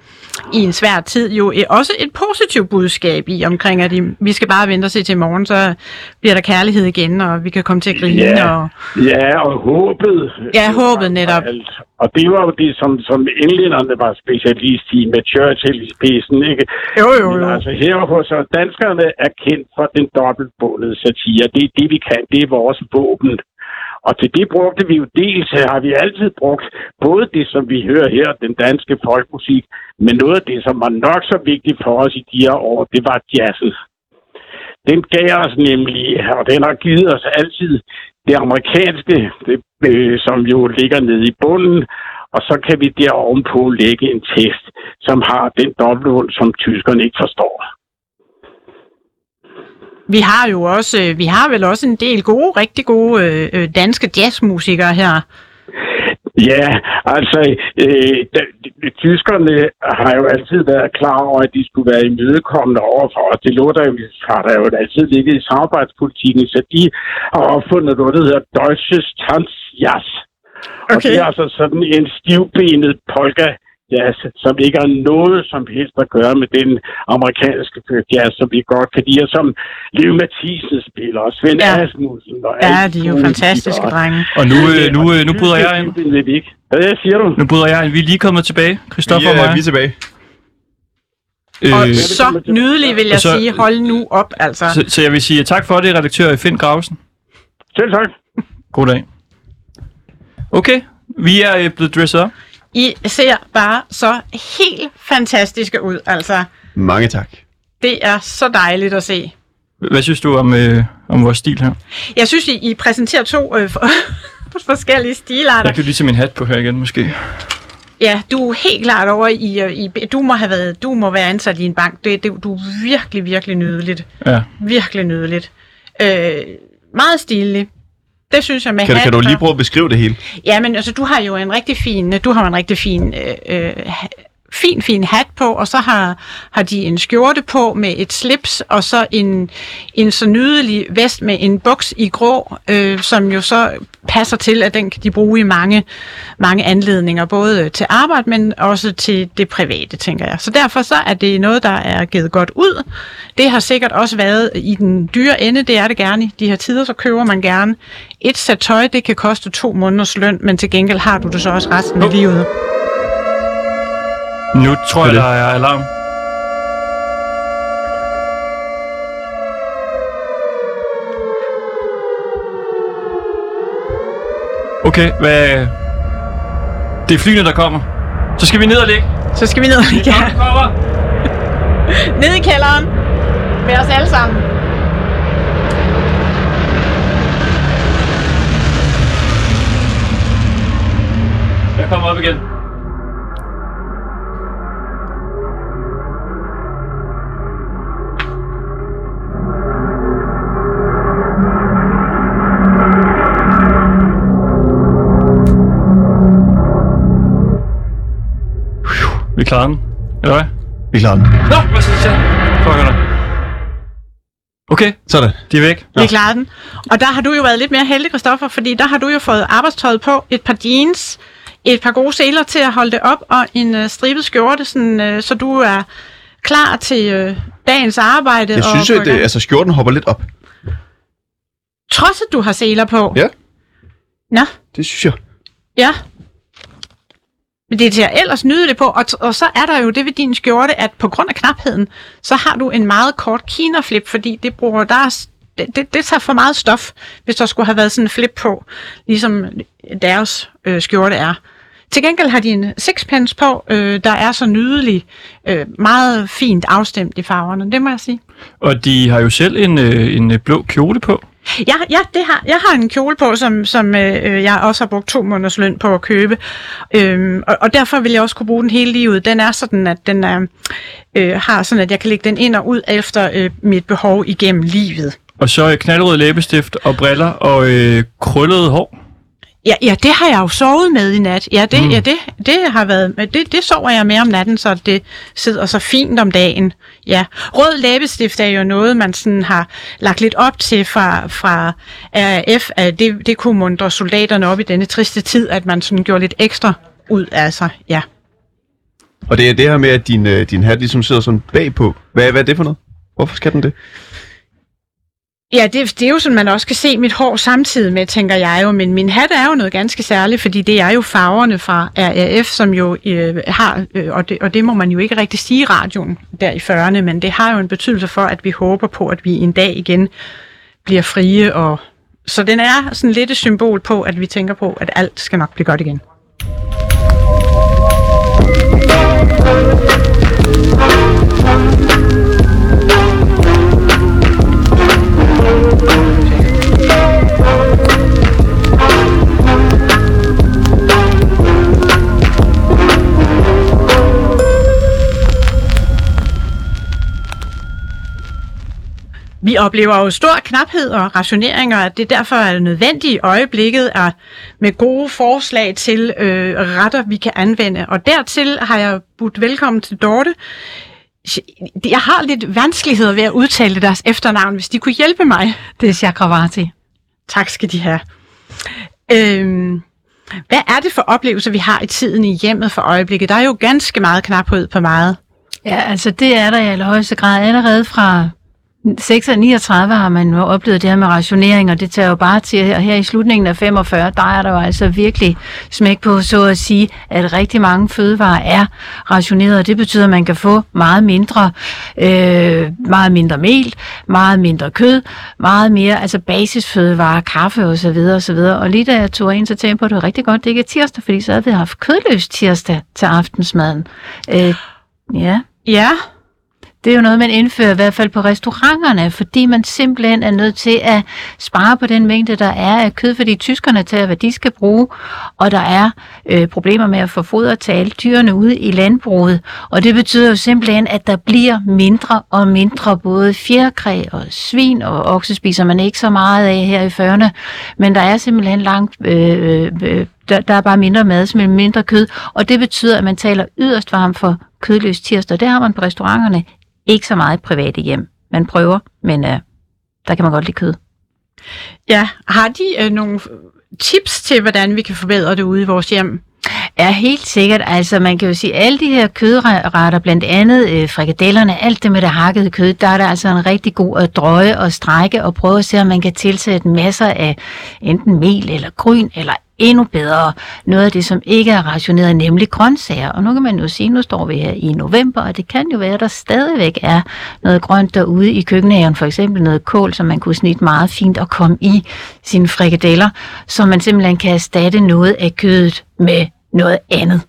i en svær tid jo et, også et positivt budskab i omkring, at vi skal bare vente og se til morgen, så bliver der kærlighed igen, og vi kan komme til at grine. Ja. Og, Ja, og håbet. Ja, håbet netop. Alt. Og det var jo det, som, som englænderne var specialist i, med Churchill i spidsen, ikke? jo, jo, Men jo. altså her hos os, danskerne er kendt for den dobbeltbåndede satire. Det er det, vi kan. Det er vores våben. Og til det brugte vi jo dels, har vi altid brugt både det, som vi hører her, den danske folkmusik, men noget af det, som var nok så vigtigt for os i de her år, det var jazzen. Den gav os nemlig, og den har givet os altid det amerikanske, det, øh, som jo ligger nede i bunden, og så kan vi der ovenpå lægge en tekst, som har den dobbelthul, som tyskerne ikke forstår. Vi har jo også, øh, vi har vel også en del gode, rigtig gode øh, øh danske jazzmusikere her. Ja, altså, øh, de, tyskerne har jo altid været klar over, at de skulle være imødekommende overfor os. Det lå der jo, har der jo altid ligget i samarbejdspolitikken, så de har opfundet noget, der hedder Deutsches Tanzjazz. Okay. Og det er altså sådan en stivbenet polka jazz, som ikke har noget som helst at gøre med den amerikanske jazz, som vi godt kan lide, og som Liv Mathisen spiller, og Svend Ja. ja. Asmussen. Og Ja, de er jo fantastiske drenge. Og nu, øh, nu, øh, nu bryder jeg ind. Det ikke. Hvad siger du? Nu bryder jeg ind. Vi er lige kommet tilbage, Christoffer Vi, og mig. vi er tilbage. Og Øh, så nydelig vil jeg og så- sige, hold nu op, altså. så, så jeg vil sige tak for det, redaktør Finn Grausen. Selv tak. God dag. Okay, vi er øh, blevet dresset op. I ser bare så helt fantastiske ud, altså. Mange tak. Det er så dejligt at se. Hvad synes du om, øh, om vores stil her? Jeg synes, I, I præsenterer to øh, for, forskellige stilarter. Jeg kan lige tage min hat på her igen, måske. Ja, du er helt klart over i, øh, i du må have været, du må være ansat i en bank. Det, det, du er virkelig, virkelig nydeligt. Ja. Virkelig nydeligt. Øh, meget stilig. Det synes jeg med Kan, du- kan du hat lige prøve at beskrive det hele? Ja, men altså, du har jo en rigtig fin, du har en rigtig fin, øh, øh, fin, fin hat på, og så har, har de en skjorte på med et slips, og så en, en så nydelig vest med en buks i grå, øh, som jo så passer til, at den kan de bruge i mange, mange anledninger, både til arbejde, men også til det private, tænker jeg. Så derfor så er det noget, der er givet godt ud. Det har sikkert også været i den dyre ende, det er det gerne. I de her tider, så køber man gerne et sæt tøj, det kan koste to måneders løn, men til gengæld har du det så også resten af livet. Nu tror jeg, det. der er alarm. Okay, hvad... Det er flyene, der kommer. Så skal vi ned og ligge. Så skal vi ned og ligge Ja. kommer. ned i kælderen med os alle sammen. Jeg kommer op igen. Vi klarer den. Eller hvad? Vi er klar. Nå, hvad skal jeg Fuck dig. Okay, Sådan. de er væk. Vi klarer den. Og der har du jo været lidt mere heldig, Christoffer, fordi der har du jo fået arbejdstøjet på, et par jeans, et par gode seler til at holde det op, og en øh, stribet skjorte, sådan, øh, så du er klar til øh, dagens arbejde. Jeg og synes, at det, altså, skjorten hopper lidt op. Trods at du har seler på. Ja. Nå, Det synes jeg. ja. Men det ser ellers nydeligt på, og, t- og så er der jo det ved din skjorte, at på grund af knapheden, så har du en meget kort kinaflip, fordi det bruger, der det, det, det tager for meget stof, hvis der skulle have været sådan en flip på, ligesom deres øh, skjorte er. Til gengæld har de en sixpence på, øh, der er så nydelig, øh, meget fint afstemt i farverne, det må jeg sige. Og de har jo selv en, øh, en blå kjole på. Ja, ja det har, jeg har en kjole på, som, som øh, øh, jeg også har brugt to måneders løn på at købe. Øhm, og, og derfor vil jeg også kunne bruge den hele livet. Den er sådan, at den er, øh, har sådan, at jeg kan lægge den ind og ud efter øh, mit behov igennem livet. Og så øh, knaldrød læbestift og briller og øh, krøllet hår. Ja, ja, det har jeg jo sovet med i nat. Ja, det, mm. ja, det, det har været, det, det sover jeg med om natten, så det sidder så fint om dagen. Ja, rød læbestift er jo noget, man sådan har lagt lidt op til fra, fra RAF, at det, det kunne mundre soldaterne op i denne triste tid, at man sådan gjorde lidt ekstra ud af sig. Ja. Og det er det her med, at din, øh, din hat ligesom sidder sådan bagpå. Hvad, hvad er det for noget? Hvorfor skal den det? Ja, det, det er jo sådan, man også kan se mit hår samtidig med, tænker jeg jo. Men min hat er jo noget ganske særligt, fordi det er jo farverne fra RAF, som jo øh, har, øh, og, det, og det må man jo ikke rigtig sige i radioen der i 40'erne, men det har jo en betydelse for, at vi håber på, at vi en dag igen bliver frie. Og, så den er sådan lidt et symbol på, at vi tænker på, at alt skal nok blive godt igen. Vi oplever jo stor knaphed og rationeringer, og det er derfor er nødvendigt i øjeblikket er med gode forslag til øh, retter, vi kan anvende. Og dertil har jeg budt velkommen til Dorte. Jeg har lidt vanskeligheder ved at udtale deres efternavn, hvis de kunne hjælpe mig. Det er Chakravarti. Tak skal de have. Øhm, hvad er det for oplevelser, vi har i tiden i hjemmet for øjeblikket? Der er jo ganske meget knaphed på meget. Ja, altså det er der i allerhøjeste grad allerede fra 6 og 39 har man jo oplevet det her med rationering, og det tager jo bare til, her, her i slutningen af 45, der er der jo altså virkelig smæk på, så at sige, at rigtig mange fødevarer er rationeret, og det betyder, at man kan få meget mindre, øh, meget mindre mel, meget mindre kød, meget mere, altså basisfødevarer, kaffe og så videre og så videre. Og lige da jeg tog ind, så tænkte jeg på, at det var rigtig godt, det ikke er tirsdag, fordi så havde vi haft kødløs tirsdag til aftensmaden. Øh, ja. Ja, det er jo noget, man indfører i hvert fald på restauranterne, fordi man simpelthen er nødt til at spare på den mængde, der er af kød, fordi tyskerne tager, hvad de skal bruge, og der er øh, problemer med at få foder til alle dyrene ude i landbruget. Og det betyder jo simpelthen, at der bliver mindre og mindre både fjerkræ og svin, og okse spiser man ikke så meget af her i førne, men der er simpelthen langt... Øh, øh, øh, der, der er bare mindre mad, simpelthen mindre kød, og det betyder, at man taler yderst varmt for kødløs tirsdag. Det har man på restauranterne ikke så meget private hjem. Man prøver, men øh, der kan man godt lide kød. Ja, har de øh, nogle tips til, hvordan vi kan forbedre det ude i vores hjem? Ja, helt sikkert. Altså, man kan jo sige, alle de her kødretter, blandt andet øh, frikadellerne, alt det med det hakkede kød, der er der altså en rigtig god at drøje og strække og prøve at se, om man kan tilsætte masser af enten mel eller gryn eller endnu bedre noget af det, som ikke er rationeret, nemlig grøntsager. Og nu kan man jo sige, nu står vi her i november, og det kan jo være, at der stadigvæk er noget grønt derude i køkkenhaven, for eksempel noget kål, som man kunne snitte meget fint og komme i sine frikadeller, så man simpelthen kan erstatte noget af kødet med noget andet.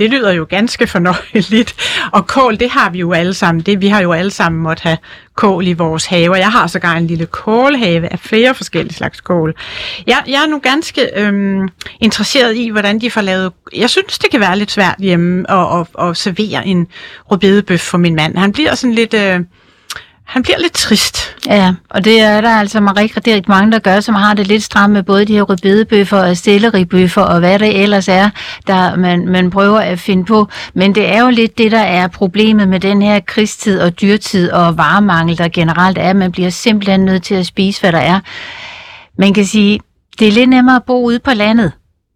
Det lyder jo ganske fornøjeligt. Og kål, det har vi jo alle sammen. Det, vi har jo alle sammen måtte have kål i vores have. Jeg har sågar en lille kålhave af flere forskellige slags kål. Jeg, jeg er nu ganske øhm, interesseret i, hvordan de får lavet... Jeg synes, det kan være lidt svært hjemme at, at, at servere en rødbedebøf for min mand. Han bliver sådan lidt... Øh, han bliver lidt trist. Ja, og det er der altså rigtig, rigtig mange, der gør, som har det lidt stramt med både de her rødbedebøffer og stelleribøffer og hvad det ellers er, der man, man prøver at finde på. Men det er jo lidt det, der er problemet med den her krigstid og dyrtid og varemangel, der generelt er. Man bliver simpelthen nødt til at spise, hvad der er. Man kan sige, det er lidt nemmere at bo ude på landet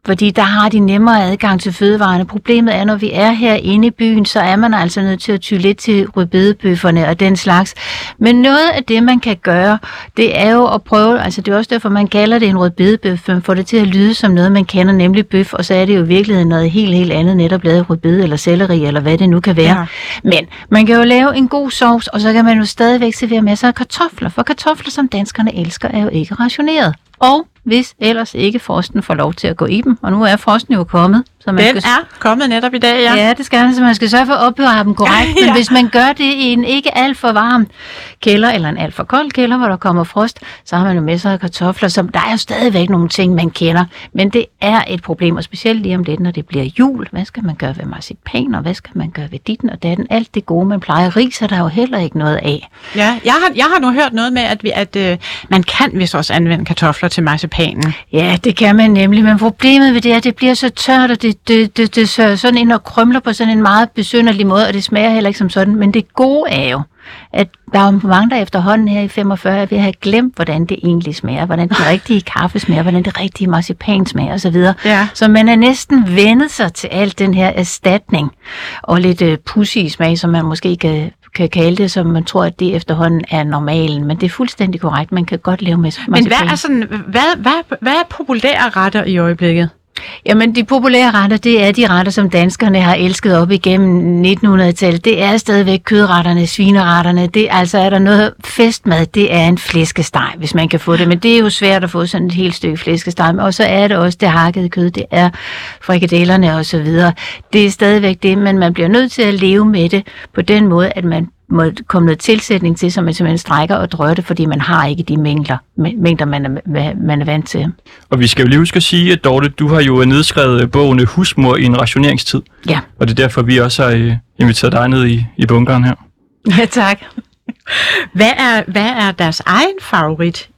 fordi der har de nemmere adgang til fødevarene. Problemet er, når vi er her inde i byen, så er man altså nødt til at ty lidt til rødbedebøfferne og den slags. Men noget af det, man kan gøre, det er jo at prøve, altså det er også derfor, man kalder det en rødbedebøf, man får det til at lyde som noget, man kender, nemlig bøf, og så er det jo i virkeligheden noget helt, helt andet, netop lavet rødbede eller selleri, eller hvad det nu kan være. Ja. Men man kan jo lave en god sovs, og så kan man jo stadigvæk servere masser af kartofler, for kartofler, som danskerne elsker, er jo ikke rationeret. Og hvis ellers ikke frosten får lov til at gå i dem, og nu er frosten jo kommet, så man Den skal er kommet netop i dag, ja. Ja, det skal man, så man skal sørge for at opbevare dem korrekt. Men Ja. hvis man gør det i en ikke alt for varm kælder, eller en alt for kold kælder, hvor der kommer frost, så har man jo masser af kartofler, som der er jo stadigvæk nogle ting, man kender. Men det er et problem, og specielt lige om lidt, når det bliver jul. Hvad skal man gøre ved marcipan, og hvad skal man gøre ved ditten og datten? Alt det gode, man plejer. Ris er der jo heller ikke noget af. Ja, jeg har, jeg har nu hørt noget med, at, vi, at øh, man kan vist også anvende kartofler til marcipanen. Ja, det kan man nemlig, men problemet ved det er, at det bliver så tørt, og det, det, det, det sørger sådan ind og krymler på sådan en meget besynderlig måde, og det smager heller ikke som sådan. Men det gode er jo, at der er jo mange, der efterhånden her i 45 er ved at have glemt, hvordan det egentlig smager, hvordan den rigtige kaffe smager, hvordan det rigtige marcipan smager osv. Ja. Så man er næsten vendet sig til alt den her erstatning og lidt øh, pussy smag, som man måske kan, kan kalde det, som man tror, at det efterhånden er normalen. Men det er fuldstændig korrekt. Man kan godt leve med Men marcipan. hvad er, sådan, hvad, hvad, hvad er populære retter i øjeblikket? Jamen, de populære retter, det er de retter, som danskerne har elsket op igennem 1900-tallet. Det er stadigvæk kødretterne, svineretterne. Det altså er der noget festmad, det er en flæskesteg, hvis man kan få det. Men det er jo svært at få sådan et helt stykke flæskesteg. Og så er det også det hakkede kød, det er frikadellerne og så videre. Det er stadigvæk det, men man bliver nødt til at leve med det på den måde, at man må komme noget tilsætning til, så man simpelthen strækker og det, fordi man har ikke de mængder, mængder man, er, man er vant til. Og vi skal jo lige huske at sige, at Dorte, du har jo nedskrevet øh, bogen Husmor i en rationeringstid. Ja. Og det er derfor, vi også har øh, inviteret dig ned i, i bunkeren her. Ja, tak. Hvad er, hvad er deres egen favorit,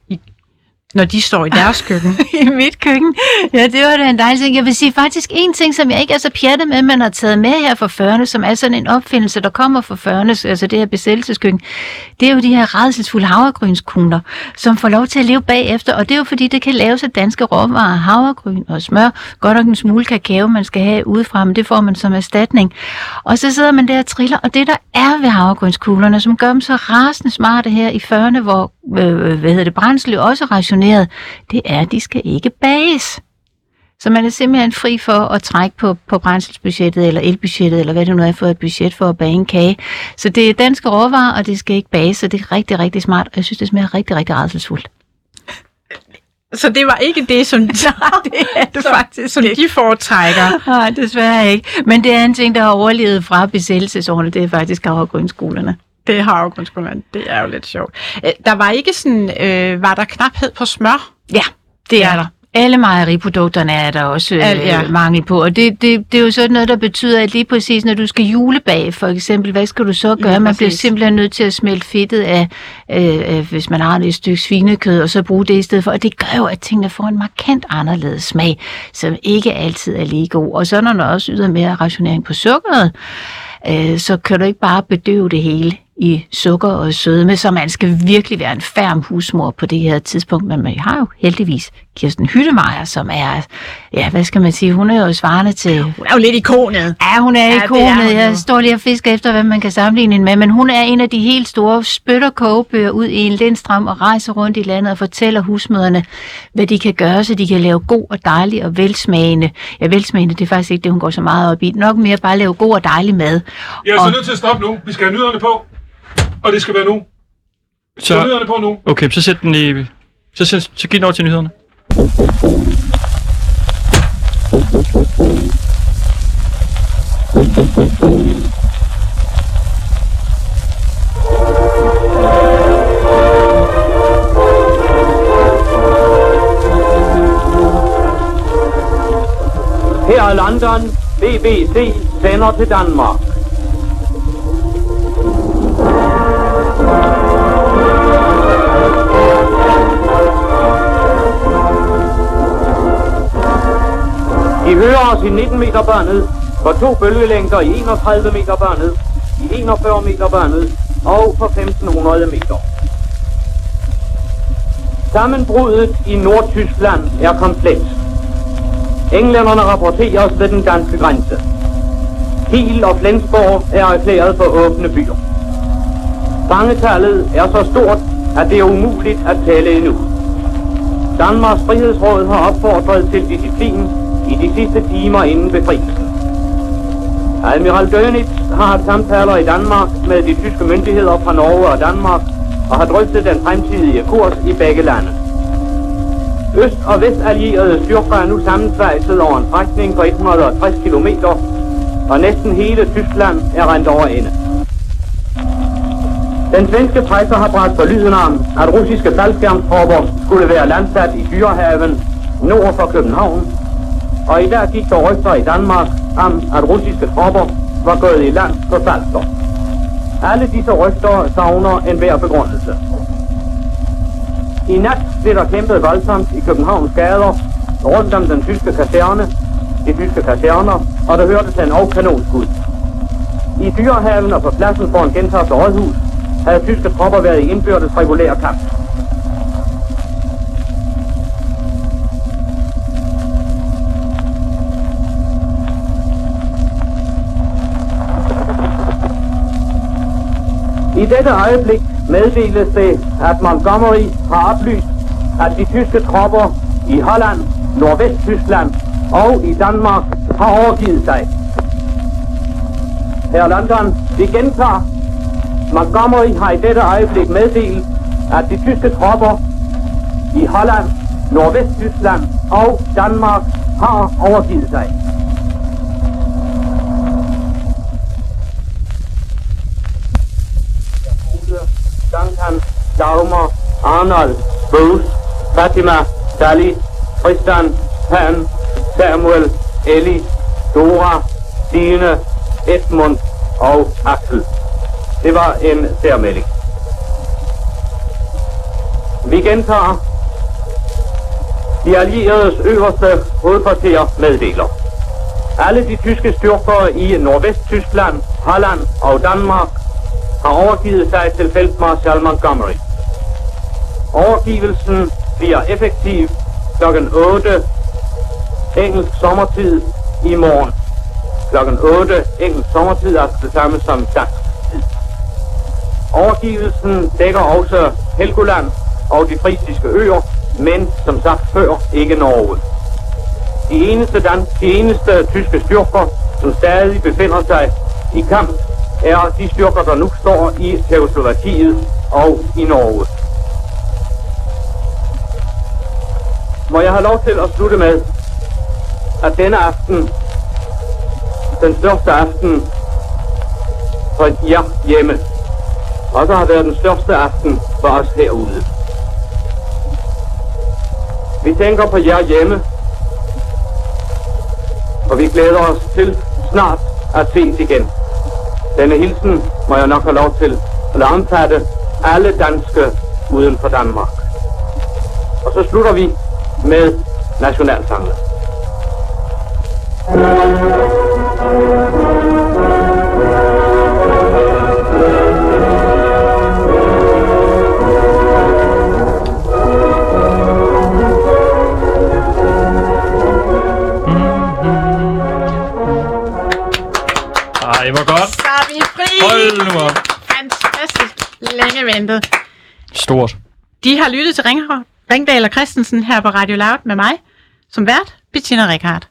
når de står i deres køkken? i mit køkken. Ja, det var da en dejlig ting. Jeg vil sige faktisk en ting, som jeg ikke er så pjattet med, man har taget med her fra 40'erne, som er sådan en opfindelse, der kommer fra 40'erne, altså det her besættelseskøkken. Det er jo de her redselsfulde havregrynskugler, som får lov til at leve bagefter, og det er jo fordi, det kan laves af danske råvarer, havregryn og smør, godt nok en smule kakao, man skal have udefra, men det får man som erstatning. Og så sidder man der og triller, og det der er ved havregrynskuglerne, som gør dem så rasende smarte her i 40'erne, hvor øh, øh, hvad hedder det, brændsel også rationelt rationeret, det er, at de skal ikke bages. Så man er simpelthen fri for at trække på, på brændselsbudgettet eller elbudgettet, eller hvad det nu er for et budget for at bage en kage. Så det er danske råvarer, og det skal ikke bages, så det er rigtig, rigtig smart. Og jeg synes, det smager rigtig, rigtig redselsfuldt. Så det var ikke det, som, Nej, det er det som, faktisk som ikke. de foretrækker. Nej, desværre ikke. Men det er en ting, der har overlevet fra besættelsesårene, det er faktisk havregrynskolerne. Det har jo grundskolen. Det er jo lidt sjovt. Der var ikke sådan, øh, var der knaphed på smør? Ja, det er der. Alle mejeriprodukterne er der også øh, Al- ja. mangel på, og det, det, det er jo sådan noget, der betyder, at lige præcis når du skal julebage for eksempel, hvad skal du så gøre? Ja, man bliver simpelthen nødt til at smelte fedtet af, øh, øh, hvis man har et stykke svinekød, og så bruge det i stedet for, og det gør jo, at tingene får en markant anderledes smag, som ikke altid er lige god. Og så når der også yder mere rationering på sukkeret, øh, så kan du ikke bare bedøve det hele i sukker og sødme, så man skal virkelig være en færm husmor på det her tidspunkt. Men vi har jo heldigvis Kirsten Hyttemeier, som er, ja, hvad skal man sige, hun er jo svarende til... Hun er jo lidt ikonet. Ja, hun er Ja, er ikonet. Jeg står lige og fisker efter, hvad man kan sammenligne hende med, men hun er en af de helt store spytter kogebøger ud i en lindstrøm og rejser rundt i landet og fortæller husmøderne, hvad de kan gøre, så de kan lave god og dejlig og velsmagende. Ja, velsmagende, det er faktisk ikke det, hun går så meget op i. Nok mere bare lave god og dejlig mad. Jeg er Og- så nødt til at stoppe nu. Vi skal have nyderne på. Og det skal være nu. Så Så, nyderne på nu. okay, så sæt den i... Så, så, så giv den over til nyhederne. Her er London. BBC sender til Danmark. I hører os i 19 meter børnet, for to bølgelængder i 31 meter børnet, i 41 meter børnet og for 1500 meter. Sammenbruddet i Nordtyskland er komplet. Englænderne rapporteres ved den danske grænse. Kiel og Flensborg er erklæret for åbne byer. Fangetallet er så stort, at det er umuligt at tælle endnu. Danmarks Frihedsråd har opfordret til disciplin i de sidste timer inden befrielsen. Admiral Dönitz har haft samtaler i Danmark med de tyske myndigheder fra Norge og Danmark og har drøftet den fremtidige kurs i begge lande. Øst- og vestallierede styrker er nu sammensvejset over en strækning på 160 km, og næsten hele Tyskland er rent over ende. Den svenske presse har bragt for lyden om, at russiske faldskærmstropper skulle være landsat i Dyrehaven nord for København, og i dag gik der rygter i Danmark om, at russiske tropper var gået i land på Falster. Alle disse rygter savner en hver begrundelse. I nat blev der kæmpet voldsomt i Københavns gader rundt om den tyske kaserne, de tyske kaserner, og der hørte til en og kanonskud. I Dyrehaven og på pladsen foran Gentofte Rådhus havde tyske tropper været i indbyrdes regulær kamp. I dette øjeblik meddeles det, at Montgomery har oplyst, at de tyske tropper i Holland, Nordvesttyskland og i Danmark har overgivet sig. Her London, vi gentager. Montgomery har i dette øjeblik meddelt, at de tyske tropper i Holland, Nordvesttyskland og Danmark har overgivet sig. Dagmar, Arnold, Bruce, Fatima, Sally, Tristan, Pam, Samuel, Ellie, Dora, Dine, Edmund og Axel. Det var en særmelding. Vi gentager. De allieredes øverste hovedkvarter meddeler. Alle de tyske styrker i Nordvesttyskland, Holland og Danmark har overgivet sig til feltmarskal Montgomery. Overgivelsen bliver effektiv kl. 8 engelsk sommertid i morgen. Kl. 8 engelsk sommertid, er det samme som dansk tid. Overgivelsen dækker også Helgoland og de frisiske øer, men som sagt før ikke Norge. De eneste, dan de eneste tyske styrker, som stadig befinder sig i kamp, er de styrker, der nu står i Tjekoslovakiet og i Norge. Må jeg have lov til at slutte med, at denne aften, den største aften for jer hjemme, også har været den største aften for os herude. Vi tænker på jer hjemme, og vi glæder os til snart at ses igen. Denne hilsen må jeg nok have lov til at omfatte alle danske uden for Danmark. Og så slutter vi med nationalsangen. Ej, hvor godt. Så er vi fri! Hold nu op. Fantastisk. Længe ventet. Stort. De har lyttet til Ring Ringdal og Christensen her på Radio Loud med mig, som vært, Bettina Rikard.